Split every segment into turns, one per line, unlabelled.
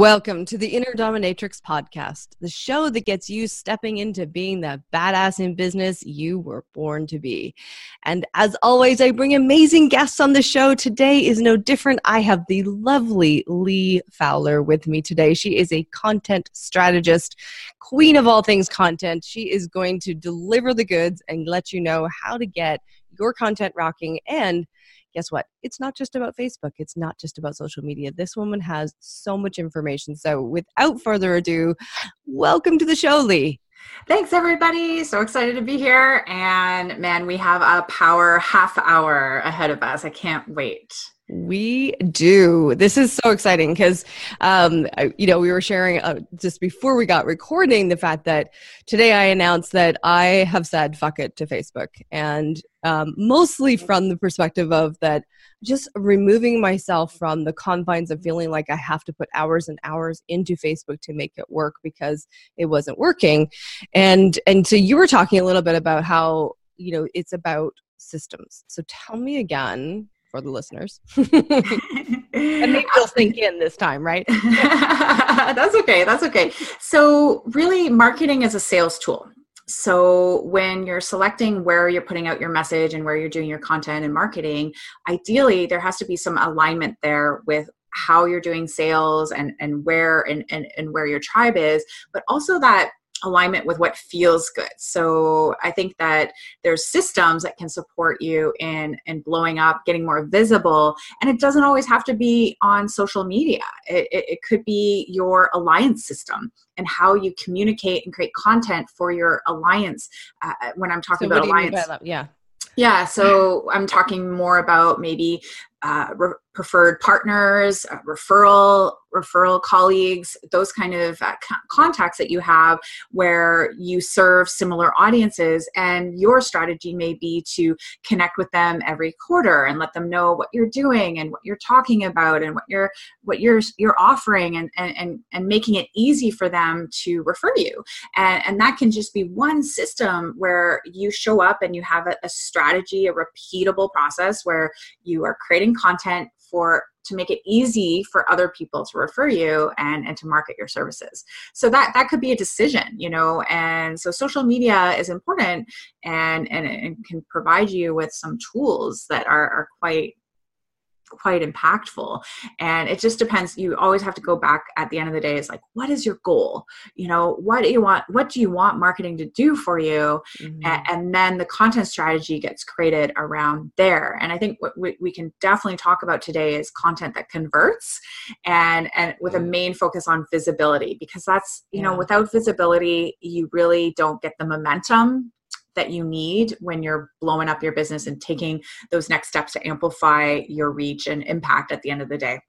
Welcome to the Inner Dominatrix podcast, the show that gets you stepping into being the badass in business you were born to be. And as always, I bring amazing guests on the show. Today is no different. I have the lovely Lee Fowler with me today. She is a content strategist, queen of all things content. She is going to deliver the goods and let you know how to get your content rocking and guess what? It's not just about Facebook. It's not just about social media. This woman has so much information. So, without further ado, welcome to the show, Lee.
Thanks, everybody. So excited to be here. And man, we have a power half hour ahead of us. I can't wait.
We do. This is so exciting because, um, you know, we were sharing uh, just before we got recording the fact that today I announced that I have said fuck it to Facebook. And um, mostly from the perspective of that just removing myself from the confines of feeling like I have to put hours and hours into Facebook to make it work because it wasn't working. And, and so you were talking a little bit about how, you know, it's about systems. So tell me again for the listeners. and maybe you'll sink in this time, right?
that's okay. That's okay. So, really, marketing is a sales tool. So, when you're selecting where you're putting out your message and where you're doing your content and marketing, ideally, there has to be some alignment there with how you're doing sales and, and where and, and, and where your tribe is, but also that alignment with what feels good. So I think that there's systems that can support you in in blowing up, getting more visible, and it doesn't always have to be on social media. It, it, it could be your alliance system and how you communicate and create content for your alliance. Uh, when I'm talking so about alliance,
yeah.
Yeah, so I'm talking more about maybe uh, re- preferred partners, uh, referral referral colleagues, those kind of uh, contacts that you have where you serve similar audiences, and your strategy may be to connect with them every quarter and let them know what you're doing and what you're talking about and what you're what you're you're offering, and and and, and making it easy for them to refer you. And and that can just be one system where you show up and you have a, a strategy, a repeatable process where you are creating content for to make it easy for other people to refer you and, and to market your services. So that that could be a decision you know and so social media is important and and, and can provide you with some tools that are, are quite quite impactful. And it just depends you always have to go back at the end of the day is like what is your goal? You know what do you want what do you want marketing to do for you? Mm-hmm. and, and, then the content strategy gets created around there. And i think what we, we can definitely talk about today is content that converts and and with a main focus on visibility because that's you yeah. know without visibility you really don't get the momentum that you need when you're blowing up your business and taking those next steps to amplify your reach and impact at the end of the day.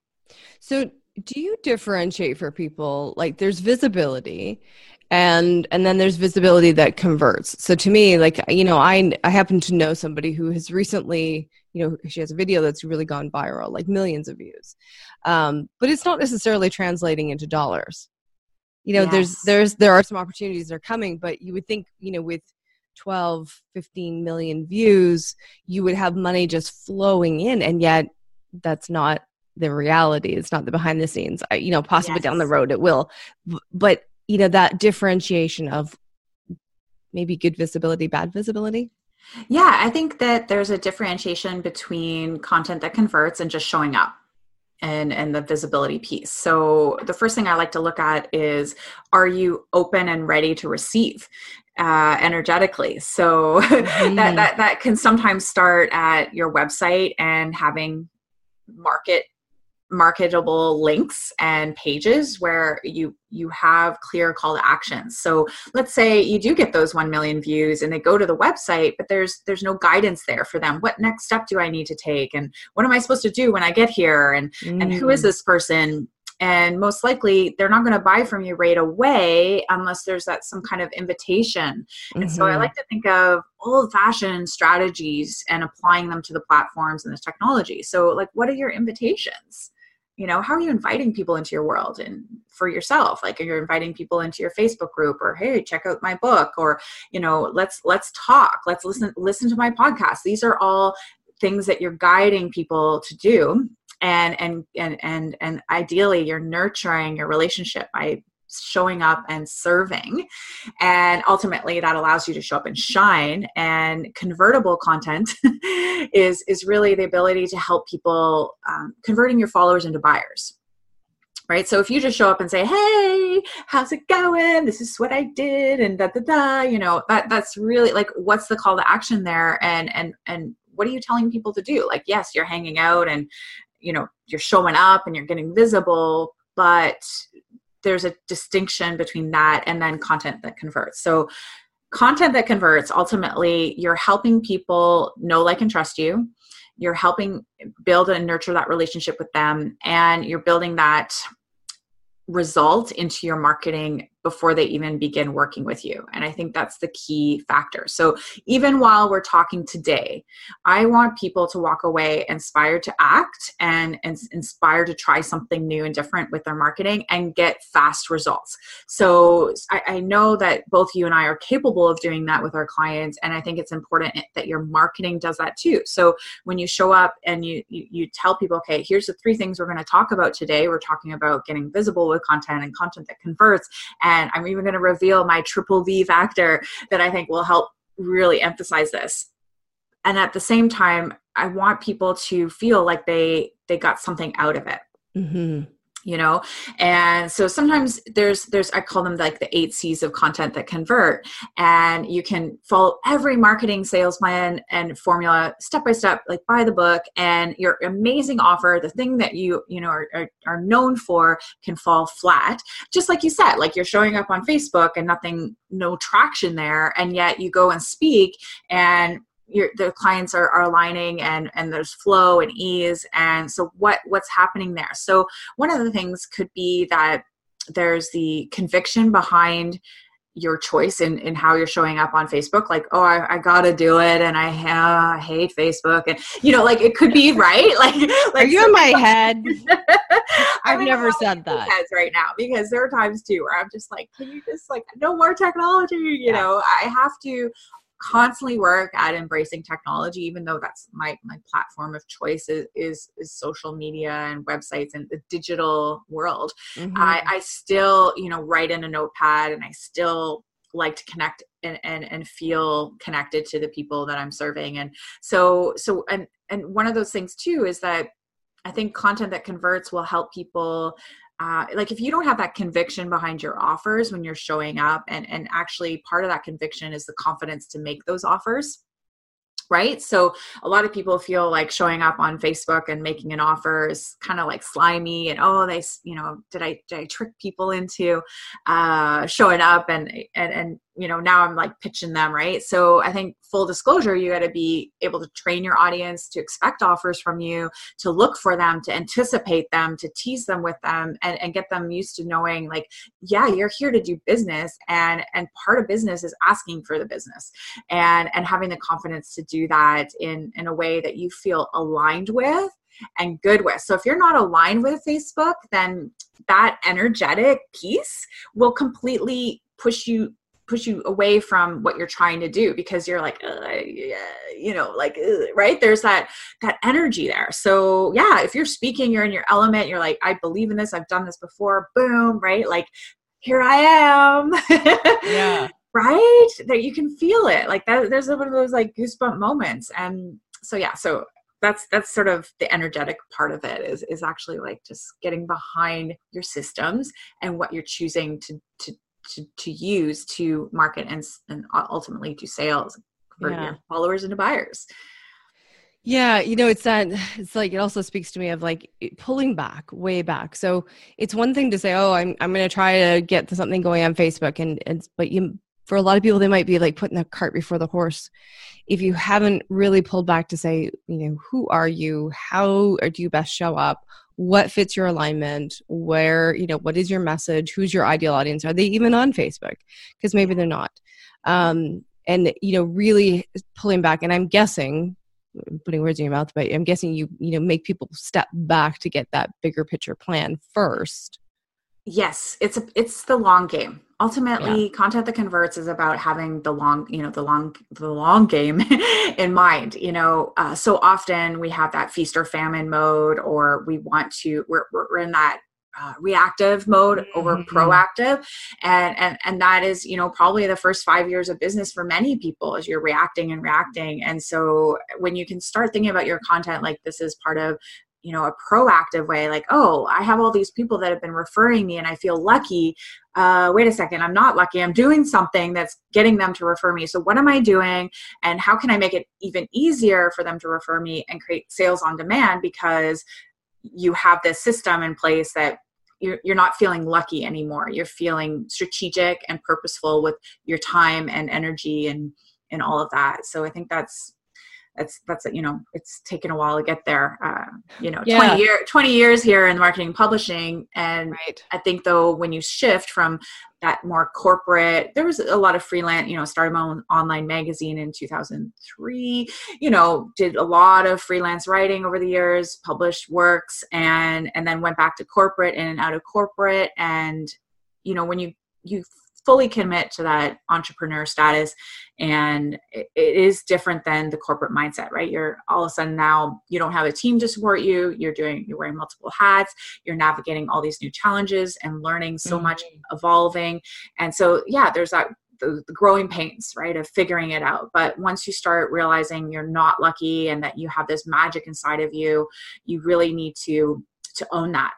So, do you differentiate for people like there's visibility and and then there's visibility that converts so to me like you know i i happen to know somebody who has recently you know she has a video that's really gone viral like millions of views um, but it's not necessarily translating into dollars you know yes. there's there's there are some opportunities that are coming but you would think you know with 12 15 million views you would have money just flowing in and yet that's not the reality. It's not the behind the scenes. I, you know possibly yes. down the road it will. But you know that differentiation of maybe good visibility bad visibility?
Yeah i think that there's a differentiation between content that converts and just showing up and and the visibility piece. So the first thing i like to look at is are you open and ready to receive uh, energetically so mm-hmm. that, that that can sometimes start at your website and having market marketable links and pages where you you have clear call to actions so let's say you do get those 1 million views and they go to the website but there's there's no guidance there for them what next step do i need to take and what am i supposed to do when i get here and mm. and who is mm. this person and most likely they're not going to buy from you right away unless there's that some kind of invitation. Mm-hmm. and so i mm-hmm. like to think of old fashioned strategies and applying them to the platforms and the technology. So like what are your invitations? You know how are you inviting people into your world and for yourself? Like are you're inviting people into your facebook group or hey check out my book or you know let's let's talk. Let's listen listen to my podcast. These are all things that you're guiding people to do. And and and and and ideally you're nurturing your relationship by showing up and serving. And ultimately that allows you to show up and shine. And convertible content is is really the ability to help people um, converting your followers into buyers. Right? So if you just show up and say hey how's it going? This is what i did and da da da you know that that's really like what's the call to action there? And and and what are you telling people to do like yes you're hanging out and you know you're showing up and you're getting visible but there's a distinction between that and then content that converts. So content that converts ultimately you're helping people know like and trust you you're helping build and nurture that relationship with them and you're building that result into your marketing before they even begin working with you. And I think that's the key factor. So even while we're talking today, I want people to walk away inspired to act and, and inspired to try something new and different with their marketing and get fast results. So I, I know that both you and I are capable of doing that with our clients. And I think it's important that your marketing does that too. So when you show up and you, you, you tell people, okay, here's the three things we're going to talk about today. We're talking about getting visible with content and content that converts and I'm even going to reveal my triple V factor that I think will help really emphasize this. And at the same time, I want people to feel like they they got something out of it. Mm-hmm you know? And so sometimes there's there's i call them like the eight c's of content that convert. And you can follow every marketing sales plan and formula step by step like buy the book and your amazing offer the thing that you you know are, are, are known for can fall flat. Just like you said like you're showing up on facebook and nothing no traction there and yet you go and speak and your the clients are, are aligning and and there's flow and ease and so what what's happening there so one of the things could be that there's the conviction behind your choice in, in how you're showing up on Facebook. Like, oh, I, I gotta do it, and I uh, hate Facebook, and you know, like it could be right. Like, like
are you in my head? I've never said that.
Heads right now because there are times too where I'm just like, can you just like no more technology? You yeah. know, I have to constantly work at embracing technology even though that's my my platform of choice is is, is social media and websites and the digital world mm-hmm. I, I still you know write in a notepad and i still like to connect and, and and feel connected to the people that i'm serving and so so and and one of those things too is that i think content that converts will help people uh, like if you don't have that conviction behind your offers when you're showing up and and actually part of that conviction is the confidence to make those offers right? So a lot of people feel like showing up on Facebook and making an offer is kind of like slimy and oh they you know did I did I trick people into uh, showing up and and and you know now i'm like pitching them right so i think full disclosure you got to be able to train your audience to expect offers from you to look for them to anticipate them to tease them with them and, and get them used to knowing like yeah you're here to do business and and part of business is asking for the business and and having the confidence to do that in in a way that you feel aligned with and good with. So if you're not aligned with Facebook, then that energetic piece will completely push you push you away from what you're trying to do because you're like yeah, you know like right? There's that that energy there. So yeah if you're speaking you're in your element you're like i believe in this i've done this before boom right? Like here i am. Yeah. Right? That you can feel it. Like that there's one of those like goosebump moments. And so yeah so that's that's sort of the energetic part of it is is actually like just getting behind your systems and what you're choosing to to to, to use to market and, and ultimately do sales for yeah. your followers into buyers
yeah, you know, it's that it's like it also speaks to me of like pulling back, way back. So it's one thing to say, "Oh, I'm I'm going to try to get something going on Facebook," and and but you for a lot of people they might be like putting the cart before the horse. If you haven't really pulled back to say, you know, who are you? How do you best show up? What fits your alignment where you know what is your message who's your ideal audience are they even on facebook? Because maybe they're not. Um, and you know really pulling back and i'm guessing putting words in your mouth but i'm guessing you you know make people step back to get that bigger picture plan first
Yes, it's a, it's the long game. Ultimately, yeah. content that converts is about having the long, you know, the long the long game in mind. You know, uh, so often we have that feast or famine mode, or we want to we're we're in that uh, reactive mode over mm-hmm. proactive and and and that is you know probably the first five years of business for many people as you're reacting and reacting and so when you can start thinking about your content like this is part of you know a proactive way like oh i have all these people that have been referring me and i feel lucky. Uh, wait a second i'm not lucky. I'm doing something that's getting them to refer me. So what am i doing? And how can i make it even easier for them to refer me and create sales on demand because you have this system in place that you're, you're not feeling lucky anymore. You're feeling strategic and purposeful with your time and energy and and all of that. So i think that's that's that's you know it's taken a while to get there uh, you know yeah. 20 year 20 years here in marketing and publishing and right. i think though when you shift from that more corporate there was a lot of freelance you know started my own online magazine in 2003 you know did a lot of freelance writing over the years published works and and then went back to corporate in and out of corporate and you know when you you fully commit to that entrepreneur status and it is different than the corporate mindset right you're all of a sudden now you don't have a team to support you you're doing you're wearing multiple hats you're navigating all these new challenges and learning so mm-hmm. much evolving and so yeah there's that the, the, growing pains, right, of figuring it out. But once you start realizing you're not lucky and that you have this magic inside of you, you really need to to own that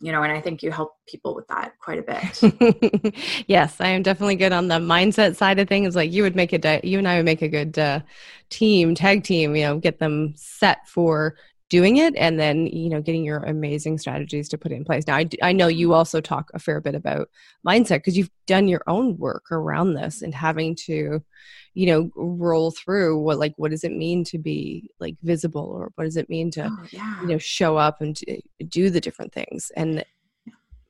you know, and I think you help people with that quite a bit.
yes, I am definitely good on the mindset side of things. Like you would make a, di- you and I would make a good uh, team, tag team, you know, get them set for doing it and then you know getting your amazing strategies to put in place. Now i, I know you also talk a fair bit about mindset because you've done your own work around this and having to you know roll through what like what does it mean to be like visible or what does it mean to oh, yeah. you know show up and do the different things and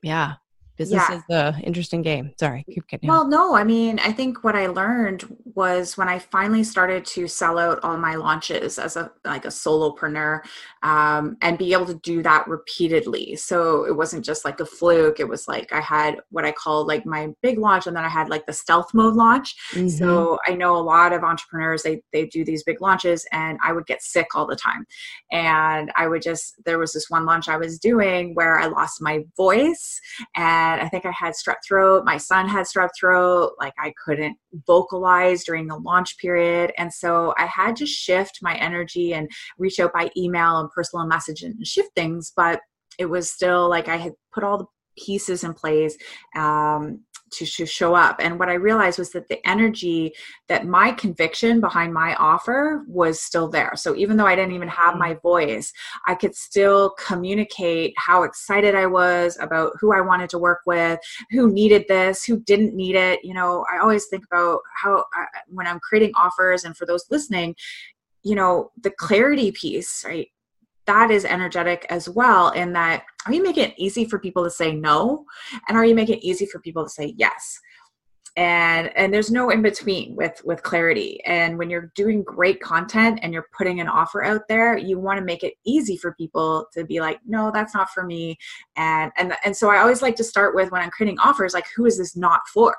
yeah business yeah. is the interesting game. Sorry keep getting
well no i mean i think what i learned was when i finally started to sell out all my launches as a like a solopreneur um, and be able to do that repeatedly. So it wasn't just like a fluke it was like i had what i call like my big launch and then i had like the stealth mode launch. Mm-hmm. so i know a lot of entrepreneurs they they do these big launches and i would get sick all the time. And i would just there was this one launch i was doing where i lost my voice and had, I think I had strep throat. My son had strep throat. Like I couldn't vocalize during the launch period. And so I had to shift my energy and reach out by email and personal message and shift things. But it was still like I had put all the pieces in place um, to, to show up. And what I realized was that the energy that my conviction behind my offer was still there. So even though I didn't even have my voice, I could still communicate how excited I was about who I wanted to work with, who needed this, who didn't need it. You know, I always think about how I, when I'm creating offers, and for those listening, you know, the clarity piece, right? That is energetic as well in that are you making it easy for people to say no? And are you making it easy for people to say yes? And and there's no in between with with clarity. And when you're doing great content and you're putting an offer out there you want to make it easy for people to be like no that's not for me. And and and so i always like to start with when i'm creating offers like who is this not for?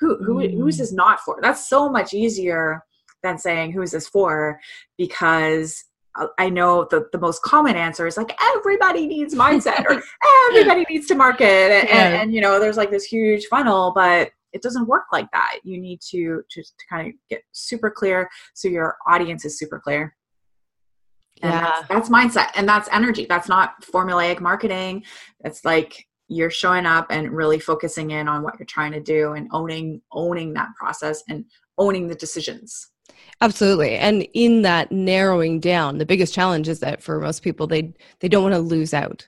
Who who mm. who is mm. this not for? That's so much easier than saying who is this for? Because Uh, I know the, the most common answer is like everybody needs mindset or everybody needs to market and, yeah. and, and, you know there's like this huge funnel but it doesn't work like that. You need to to, to kind of get super clear so your audience is super clear. And yeah. that's, that's mindset and that's energy. That's not formulaic marketing. It's like you're showing up and really focusing in on what you're trying to do and owning owning that process and owning the decisions
Absolutely. And in that narrowing down, the biggest challenge is that for most people they they don't want to lose out.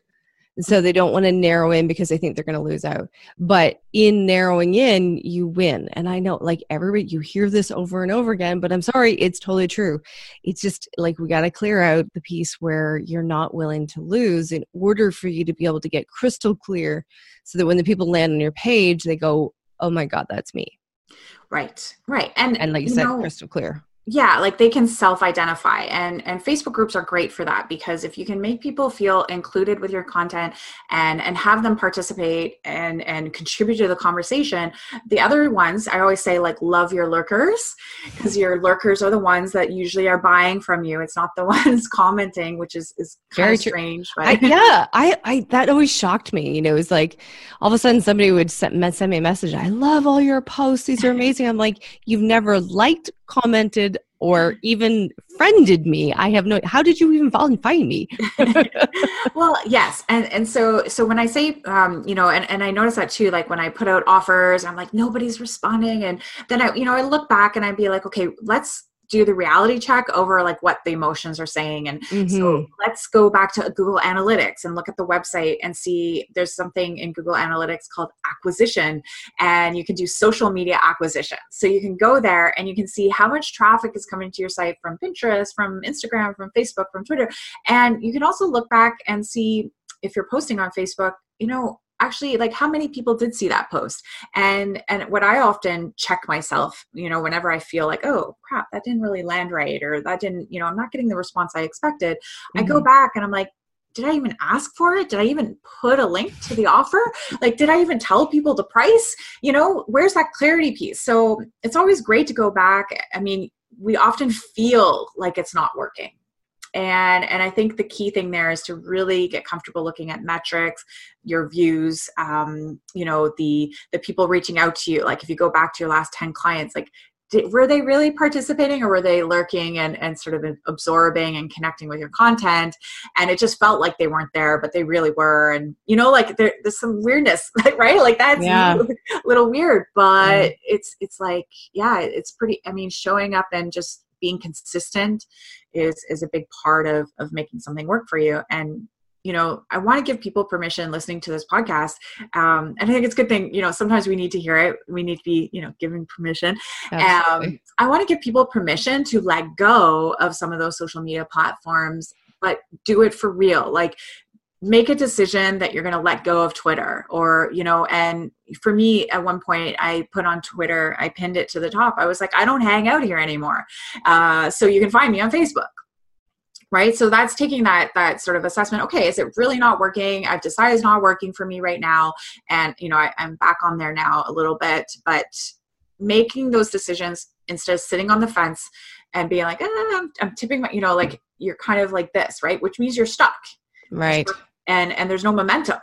So they don't want to narrow in because they think they're going to lose out. But in narrowing in, you win. And I know like everybody you hear this over and over again, but I'm sorry, it's totally true. It's just like we got to clear out the piece where you're not willing to lose in order for you to be able to get crystal clear so that when the people land on your page, they go, "Oh my god, that's me."
Right. Right. And
and like you, you said, know, crystal clear
yeah like they can self-identify and and facebook groups are great for that because if you can make people feel included with your content and and have them participate and and contribute to the conversation the other ones i always say like love your lurkers because your lurkers are the ones that usually are buying from you. It's not the ones commenting which is is very strange
but I, yeah i i that always shocked me you know it was like all of a sudden somebody would send, send me a message i love all your posts these are amazing. I'm like you've never liked commented or even friended me. I have no how did you even find me?
Well yes and and so so when i say um you know and, and i notice that too like when i put out offers i'm like nobody's responding and then i you know i look back and i'd be like okay let's do the reality check over like what the emotions are saying. And mm-hmm. so let's go back to google analytics and look at the website and see there's something in google analytics called acquisition and you can do social media acquisition. So you can go there and you can see how much traffic is coming to your site from pinterest from instagram from facebook from twitter. And you can also look back and see if you're posting on facebook you know actually like how many people did see that post and and what i often check myself you know whenever i feel like oh crap that didn't really land right or that didn't you know i'm not getting the response i expected mm-hmm. i go mm-hmm. back and i'm like did I even ask for it? Did I even put a link to the offer? Like, did I even tell people the price? You know, where's that clarity piece? So it's always great to go back. I mean, we often feel like it's not working and and i think the key thing there is to really get comfortable looking at metrics your views um, you know the the people reaching out to you. Like if you go back to your last 10 clients like did, were they really participating or were they lurking and, and sort of absorbing and connecting with your content? And it just felt like they weren't there but they really were. And you know like there, there's some weirdness right? Like that's yeah. a little weird but it's it's like yeah it's pretty i mean showing up and just being consistent is is a big part of of making something work for you. And you know i want to give people permission listening to this podcast um, and i think it's a good thing you know sometimes we need to hear it. We need to be you know giving permission. Um, i want to give people permission to let go of some of those social media platforms but do it for real. Like make a decision that you're going to let go of Twitter or, you know, and for me at one point I put on Twitter, I pinned it to the top. I was like, I don't hang out here anymore. Uh, so you can find me on Facebook. Right. So that's taking that, that sort of assessment. Okay. Is it really not working? I've decided it's not working for me right now. And, you know, I, I'm back on there now a little bit, but making those decisions instead of sitting on the fence and being like, ah, I'm, I'm tipping my, you know, like you're kind of like this, right? Which means you're stuck.
Right
and and there's no momentum.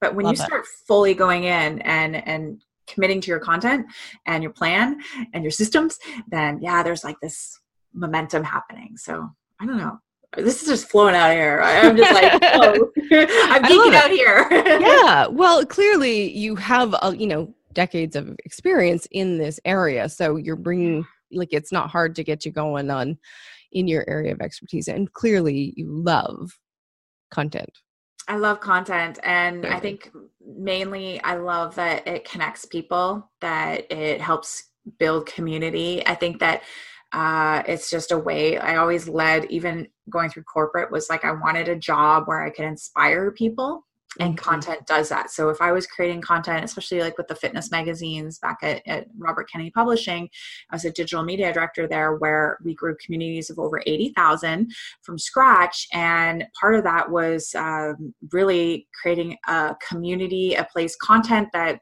But when Love you start fully going in and and committing to your content and your plan and your systems then yeah there's like this momentum happening. So i don't know. This is just flowing out of here. I'm just like oh i'm geeking out here.
Yeah. Well clearly you have a, you know decades of experience in this area. So you're bringing like it's not hard to get you going on in your area of expertise. And clearly you love content
I love content and I think mainly I love that it connects people, that it helps build community. I think that uh, it's just a way I always led, even going through corporate, was like I wanted a job where I could inspire people and content does that. So if i was creating content especially like with the fitness magazines back at, at, robert kennedy publishing i was a digital media director there where we grew communities of over 80000 from scratch. And part of that was um, really creating a community a place content that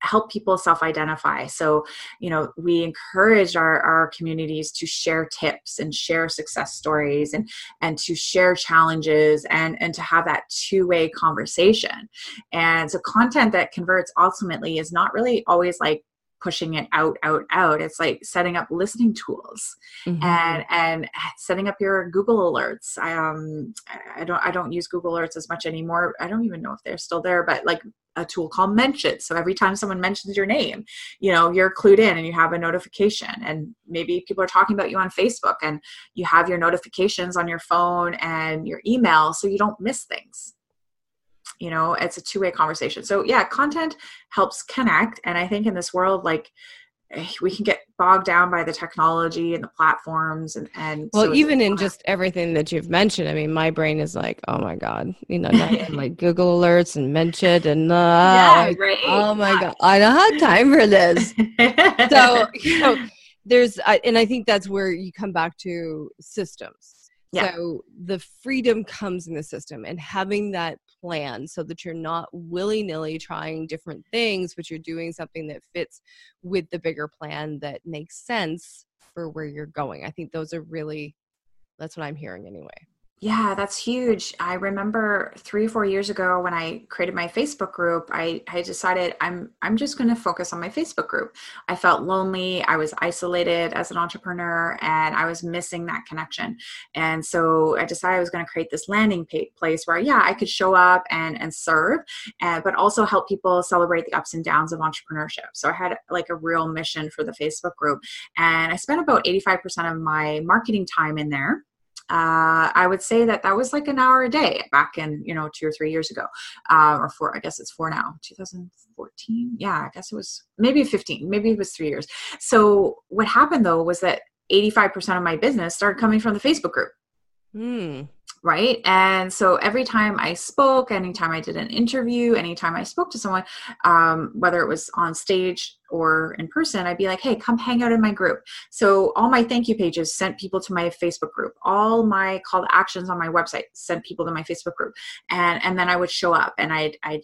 help people self-identify. So you know we encourage our, our communities to share tips and share success stories and and to share challenges and and to have that two-way conversation. And so content that converts ultimately is not really always like pushing it out out out. It's like setting up listening tools mm-hmm. and and setting up your google alerts. I um i don't i don't use google alerts as much anymore. I don't even know if they're still there but like a tool called mention. So every time someone mentions your name you know you're clued in and you have a notification. And maybe people are talking about you on facebook and you have your notifications on your phone and your email so you don't miss things. You know it's a two-way conversation. So yeah content helps connect. And i think in this world like we can get bogged down by the technology and the platforms and, and
well so even in just everything that you've mentioned i mean my brain is like oh my god you know like google alerts and mention and uh, yeah, right? oh my yeah. god i don't have time for this so you know there's and i think that's where you come back to systems yeah. So the freedom comes in the system and having that plan so that you're not willy nilly trying different things, but you're doing something that fits with the bigger plan that makes sense for where you're going. I think those are really, that's what I'm hearing anyway.
Yeah, that's huge. I remember three or four years ago when I created my Facebook group, I, I decided I'm I'm just gonna focus on my Facebook group. I felt lonely, I was isolated as an entrepreneur, and I was missing that connection. And so I decided I was gonna create this landing place where yeah, I could show up and and serve, uh, but also help people celebrate the ups and downs of entrepreneurship. So I had like a real mission for the Facebook group. And I spent about 85% of my marketing time in there uh, I would say that that was like an hour a day back in, you know, two or three years ago, uh, or four, I guess it's four now, 2014. Yeah, I guess it was maybe 15, maybe it was three years. So what happened though was that 85% of my business started coming from the Facebook group. Hmm right? And so every time i spoke anytime i did an interview anytime i spoke to someone um, whether it was on stage or in person i'd be like hey come hang out in my group. So all my thank you pages sent people to my facebook group. All my call to actions on my website sent people to my facebook group. And and then i would show up and i'd i'd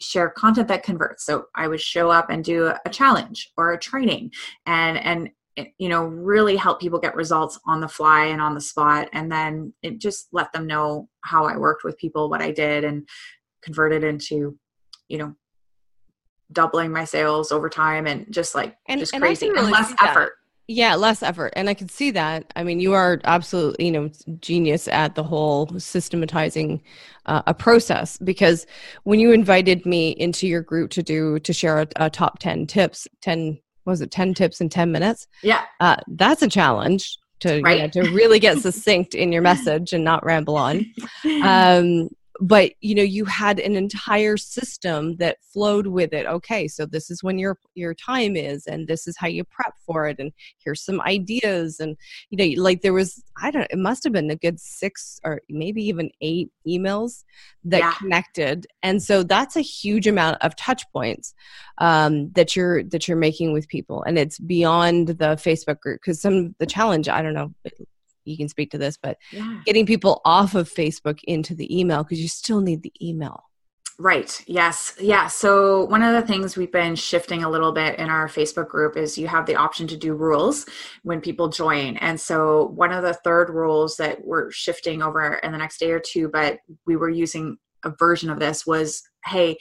share content that converts. So i would show up and do a, challenge or a training and and you know really help people get results on the fly and on the spot and then it just let them know how i worked with people what i did and converted into you know doubling my sales over time and just like and, just and crazy really and less effort.
Yeah less effort and i can see that. I mean you are absolutely you know genius at the whole systematizing uh, a process because when you invited me into your group to do to share a, a top 10 tips 10 was it 10 tips in 10 minutes?
Yeah. Uh,
that's a challenge to right. you know, to really get succinct in your message and not ramble on. Um, but you know you had an entire system that flowed with it. Okay so this is when your your time is and this is how you prep for it and here's some ideas and you know like there was i don't it must have been a good six or maybe even eight emails that yeah. connected. And so that's a huge amount of touch points um, that you're that you're making with people. And it's beyond the facebook group because some the challenge i don't know you can speak to this, but yeah. getting people off of Facebook into the email because you still need the email.
Right. Yes. Yeah. So one of the things we've been shifting a little bit in our Facebook group is you have the option to do rules when people join. And so one of the third rules that we're shifting over in the next day or two, but we were using a version of this was hey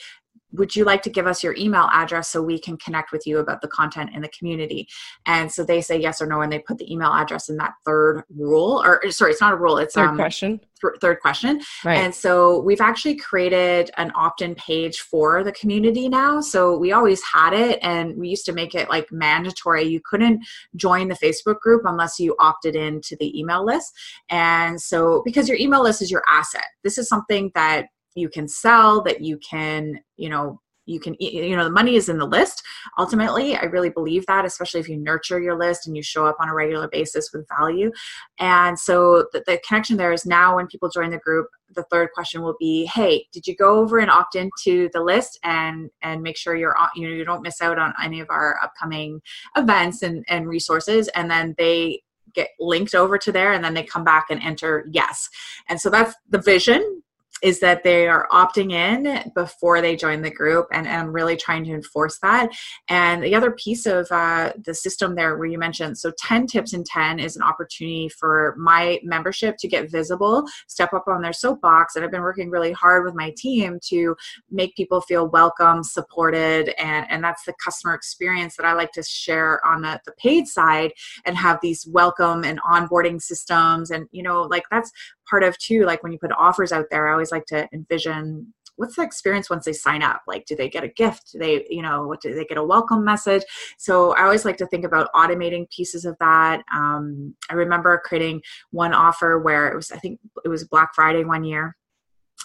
would you like to give us your email address so we can connect with you about the content in the community? And so they say yes or no and they put the email address in that third rule or sorry it's not a rule it's
third um, question.
th- third question. Right. and so we've actually created an opt-in page for the community now. So we always had it and we used to make it like mandatory. You couldn't join the facebook group unless you opted in to the email list. And so because your email list is your asset this is something that you can sell that you can you know you can you know the money is in the list. Ultimately i really believe that especially if you nurture your list and you show up on a regular basis with value. And so the, the connection there is now when people join the group the third question will be hey did you go over and opt into the list and and make sure you're you know you don't miss out on any of our upcoming events and and resources? And then they get linked over to there and then they come back and enter yes. And so that's the vision is that they are opting in before they join the group and, and I'm really trying to enforce that. And the other piece of uh, the system there where you mentioned, so 10 tips in 10 is an opportunity for my membership to get visible, step up on their soapbox. And I've been working really hard with my team to make people feel welcome, supported, and, and that's the customer experience that I like to share on the, the paid side and have these welcome and onboarding systems. And, you know, like that's part of too like when you put offers out there i always like to envision what's the experience once they sign up? Like do they get a gift? Do they you know what do they get a welcome message? So i always like to think about automating pieces of that. Um, i remember creating one offer where it was i think it was black friday one year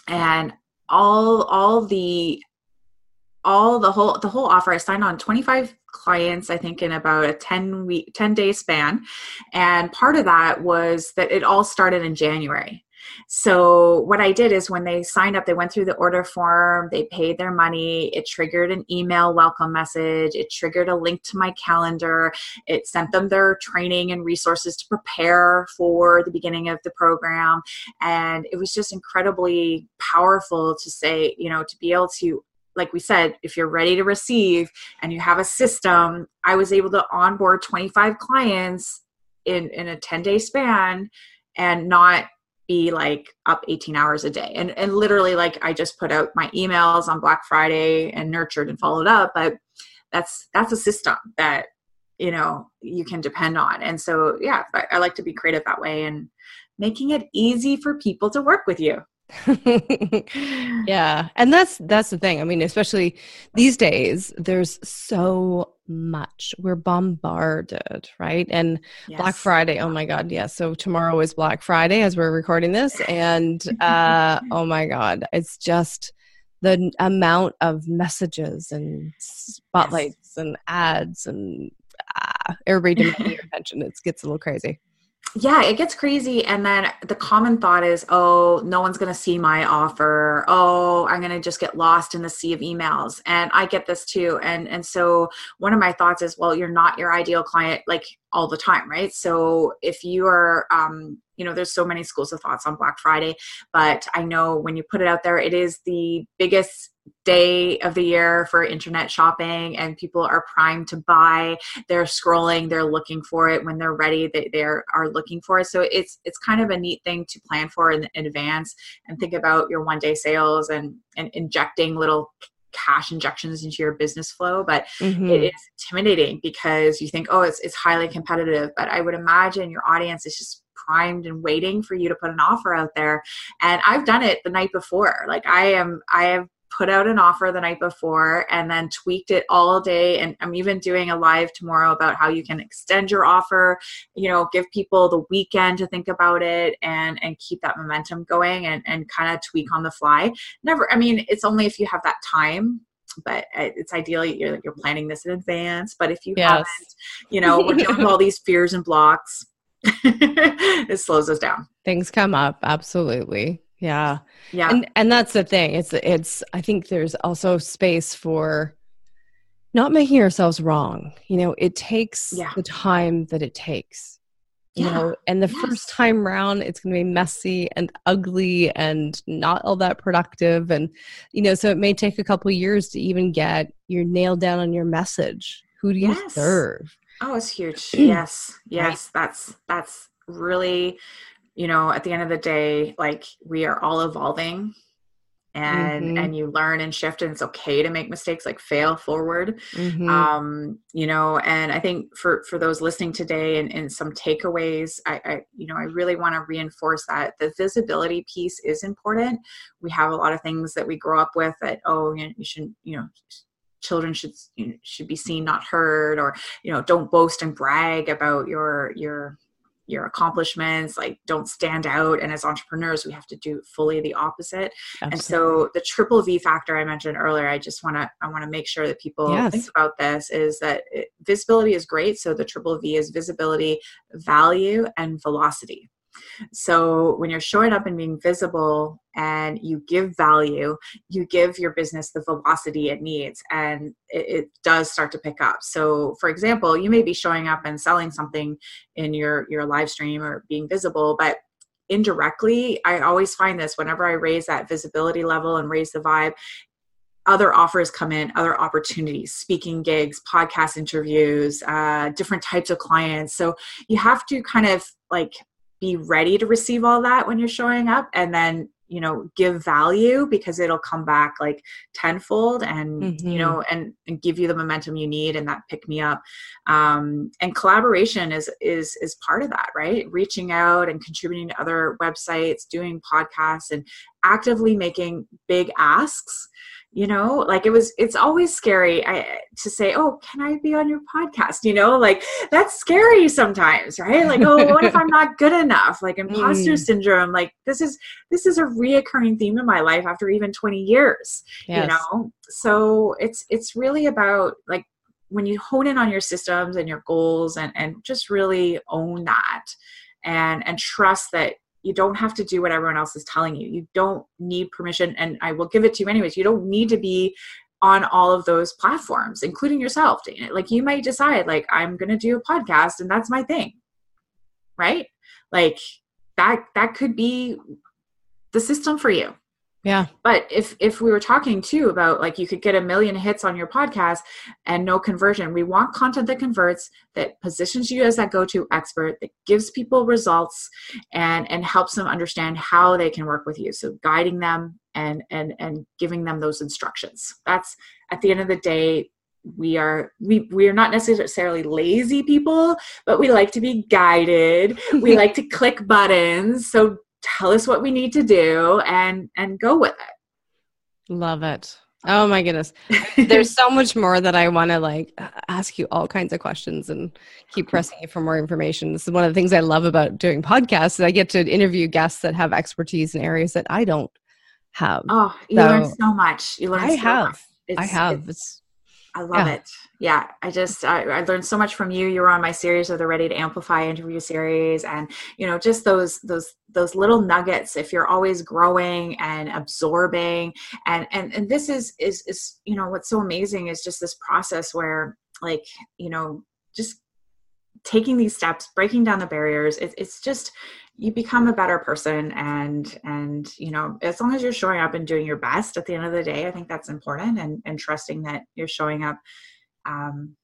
and all all the all the whole the whole offer. I signed on 25 clients i think in about a 10 week 10 day span. And part of that was that it all started in january. So what I did is when they signed up, they went through the order form, they paid their money, it triggered an email welcome message, it triggered a link to my calendar, it sent them their training and resources to prepare for the beginning of the program. And it was just incredibly powerful to say, you know, to be able to like we said, if you're ready to receive and you have a system, I was able to onboard 25 clients in in a 10 day span and not be like up 18 hours a day. And and literally like i just put out my emails on black friday and nurtured and followed up but that's that's a system that you know you can depend on. And so yeah I, I like to be creative that way and making it easy for people to work with you
yeah and that's that's the thing i mean especially these days there's so much we're bombarded right and yes. black friday oh my god yes yeah. so tomorrow is black friday as we're recording this and uh oh my god it's just the amount of messages and spotlights yes. and ads and ah, everybody demanding your attention it gets a little crazy
yeah, it gets crazy. And then the common thought is, oh, no one's going to see my offer. Oh, I'm going to just get lost in the sea of emails. And I get this too. And and so one of my thoughts is, well, you're not your ideal client like all the time, right? So if you are um, you know there's so many schools of thoughts on black friday but i know when you put it out there it is the biggest day of the year for internet shopping and people are primed to buy. They're scrolling they're looking for it. When they're ready they, they are, are looking for it. So it's it's kind of a neat thing to plan for in, in advance and think about your one day sales and and injecting little cash injections into your business flow but mm-hmm. it is intimidating because you think oh it's, it's highly competitive. But i would imagine your audience is just primed and waiting for you to put an offer out there. And i've done it the night before. Like i am i have put out an offer the night before and then tweaked it all day. And i'm even doing a live tomorrow about how you can extend your offer you know give people the weekend to think about it and and keep that momentum going and and kind of tweak on the fly. Never i mean it's only if you have that time but it's ideally you're, you're planning this in advance. But if you yes. haven't you know we're dealing with all these fears and blocks it slows us down.
Things come up absolutely yeah.
Yeah.
And and that's the thing. It's it's I think there's also space for not making ourselves wrong. You know, it takes yeah. the time that it takes. You yeah. know, and the yes. first time round it's going to be messy and ugly and not all that productive and you know, so it may take a couple years to even get your nail down on your message. Who do you yes. serve?
Oh, it's huge. yes. Yes, right. that's that's really you know at the end of the day like we are all evolving and mm-hmm. and you learn and shift and it's okay to make mistakes like fail forward mm-hmm. um you know and i think for for those listening today and, and some takeaways I, I you know i really want to reinforce that the visibility piece is important we have a lot of things that we grow up with that oh you, know, you should you know children should you know, should be seen not heard or you know don't boast and brag about your your your accomplishments like don't stand out and as entrepreneurs we have to do fully the opposite Absolutely. and so the triple v factor i mentioned earlier i just want to i want to make sure that people yes. think about this is that it, visibility is great so the triple v is visibility value and velocity so when you're showing up and being visible and you give value, you give your business the velocity it needs and it, it, does start to pick up. So for example, you may be showing up and selling something in your, your live stream or being visible, but indirectly, I always find this whenever I raise that visibility level and raise the vibe, other offers come in, other opportunities, speaking gigs, podcast interviews, uh, different types of clients. So you have to kind of like be ready to receive all that when you're showing up and then you know give value because it'll come back like tenfold and mm-hmm. you know and, and give you the momentum you need and that pick me up. Um, and collaboration is is is part of that right? Reaching out and contributing to other websites doing podcasts and actively making big asks you know like it was it's always scary I, to say oh can i be on your podcast you know like that's scary sometimes right like oh what if i'm not good enough like imposter mm. syndrome like this is this is a reoccurring theme in my life after even 20 years yes. you know so it's it's really about like when you hone in on your systems and your goals and and just really own that and and trust that you don't have to do what everyone else is telling you. You don't need permission and i will give it to you anyways. You don't need to be on all of those platforms including yourself. Like you might decide like i'm going to do a podcast and that's my thing right? Like that that could be the system for you
yeah.
But if if we were talking too about like you could get a million hits on your podcast and no conversion, we want content that converts, that positions you as that go-to expert, that gives people results and and helps them understand how they can work with you. So guiding them and and and giving them those instructions. That's at the end of the day we are we we are not necessarily lazy people but we like to be guided we like to click buttons so tell us what we need to do and and go with it.
Love it. Oh my goodness. There's so much more that i want to like ask you all kinds of questions and keep pressing you for more information. This is one of the things i love about doing podcasts i get to interview guests that have expertise in areas that i don't have.
Oh you so, learn so much. You learn
i
so
have. I have. it's, it's
I love yeah. it. Yeah, I just I, I, learned so much from you. You were on my series of the Ready to Amplify interview series, and you know just those those those little nuggets. If you're always growing and absorbing, and and and this is is is you know what's so amazing is just this process where like you know just taking these steps, breaking down the barriers. It, it's just you become a better person and and you know as long as you're showing up and doing your best at the end of the day i think that's important and and trusting that you're showing up um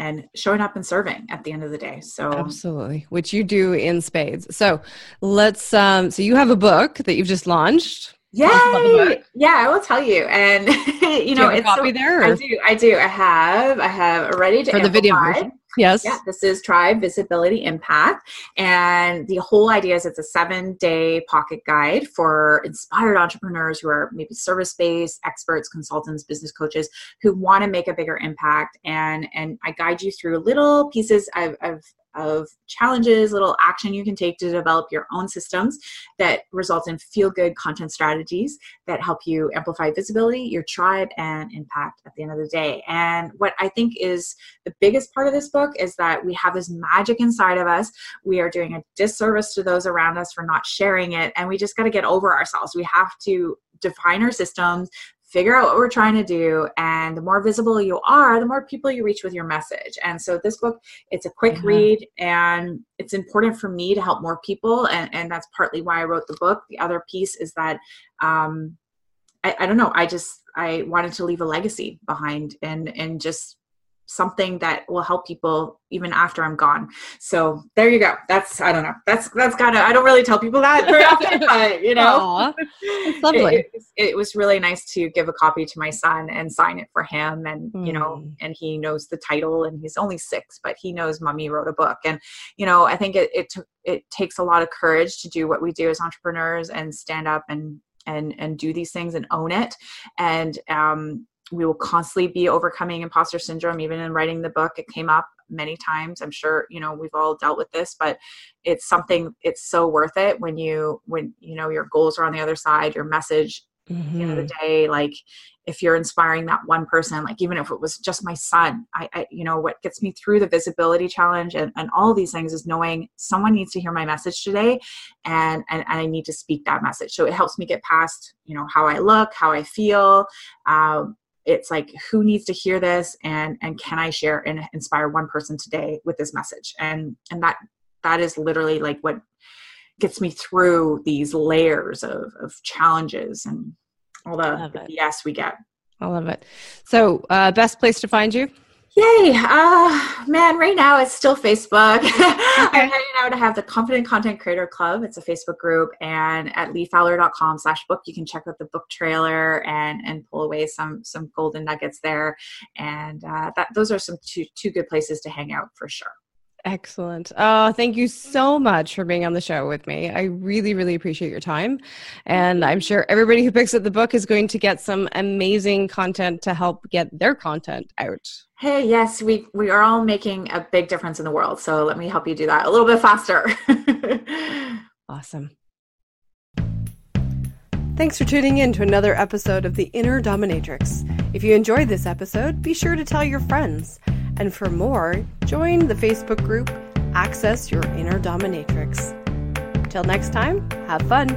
and showing up and serving at the end of the day. So
absolutely which you do in spades. So let's um so you have a book that you've just launched.
Yeah yeah i will tell you. And you know
you it's copy so, there
or? i do i do. I have i have ready to
for the video version Yes.
Yeah, this is Tribe Visibility Impact. And the whole idea is it's a seven day pocket guide for inspired entrepreneurs who are maybe service based, experts, consultants, business coaches who want to make a bigger impact. And, and I guide you through little pieces of, of of challenges, little action you can take to develop your own systems that result in feel good content strategies that help you amplify visibility, your tribe, and impact at the end of the day. And what I think is the biggest part of this book is that we have this magic inside of us. We are doing a disservice to those around us for not sharing it, and we just got to get over ourselves. We have to define our systems, figure out what we're trying to do and the more visible you are the more people you reach with your message. And so this book it's a quick read and it's important for me to help more people and, and that's partly why i wrote the book. The other piece is that um, I, I don't know i just i wanted to leave a legacy behind and and just something that will help people even after I'm gone. So there you go. That's I don't know. That's that's kind of I don't really tell people that very often, but you know,
it's lovely.
It, it, it, was really nice to give a copy to my son and sign it for him, and mm. you know, hmm. and he knows the title, and he's only six, but he knows Mummy wrote a book, and you know, I think it it, t- it takes a lot of courage to do what we do as entrepreneurs and stand up and and and do these things and own it and um we will constantly be overcoming imposter syndrome even in writing the book. It came up many times. I'm sure you know we've all dealt with this but it's something it's so worth it when you when you know your goals are on the other side your message mm-hmm. the end of the day like if you're inspiring that one person like even if it was just my son I, I you know what gets me through the visibility challenge and, and all these things is knowing someone needs to hear my message today and, and and i need to speak that message. So it helps me get past you know how i look how i feel um, it's like who needs to hear this? And and can i share and inspire one person today with this message? And and that that is literally like what gets me through these layers of of challenges and all the, the yes we get.
I love it. So uh best place to find you
Yay! Uh, man, right now it's still Facebook. Okay. I'm heading out to have the Confident Content Creator Club. It's a Facebook group, and at leefowler.com slash book, you can check out the book trailer and and pull away some some golden nuggets there. And uh, that those are some two two good places to hang out for sure.
Excellent. Oh, thank you so much for being on the show with me. I really, really appreciate your time. And I'm sure everybody who picks up the book is going to get some amazing content to help get their content out.
Hey, yes, we, we are all making a big difference in the world. So let me help you do that a little bit faster.
awesome. Thanks for tuning in to another episode of The Inner Dominatrix. If you enjoyed this episode, be sure to tell your friends. And for more, join the Facebook group Access Your Inner Dominatrix. Till next time, have fun.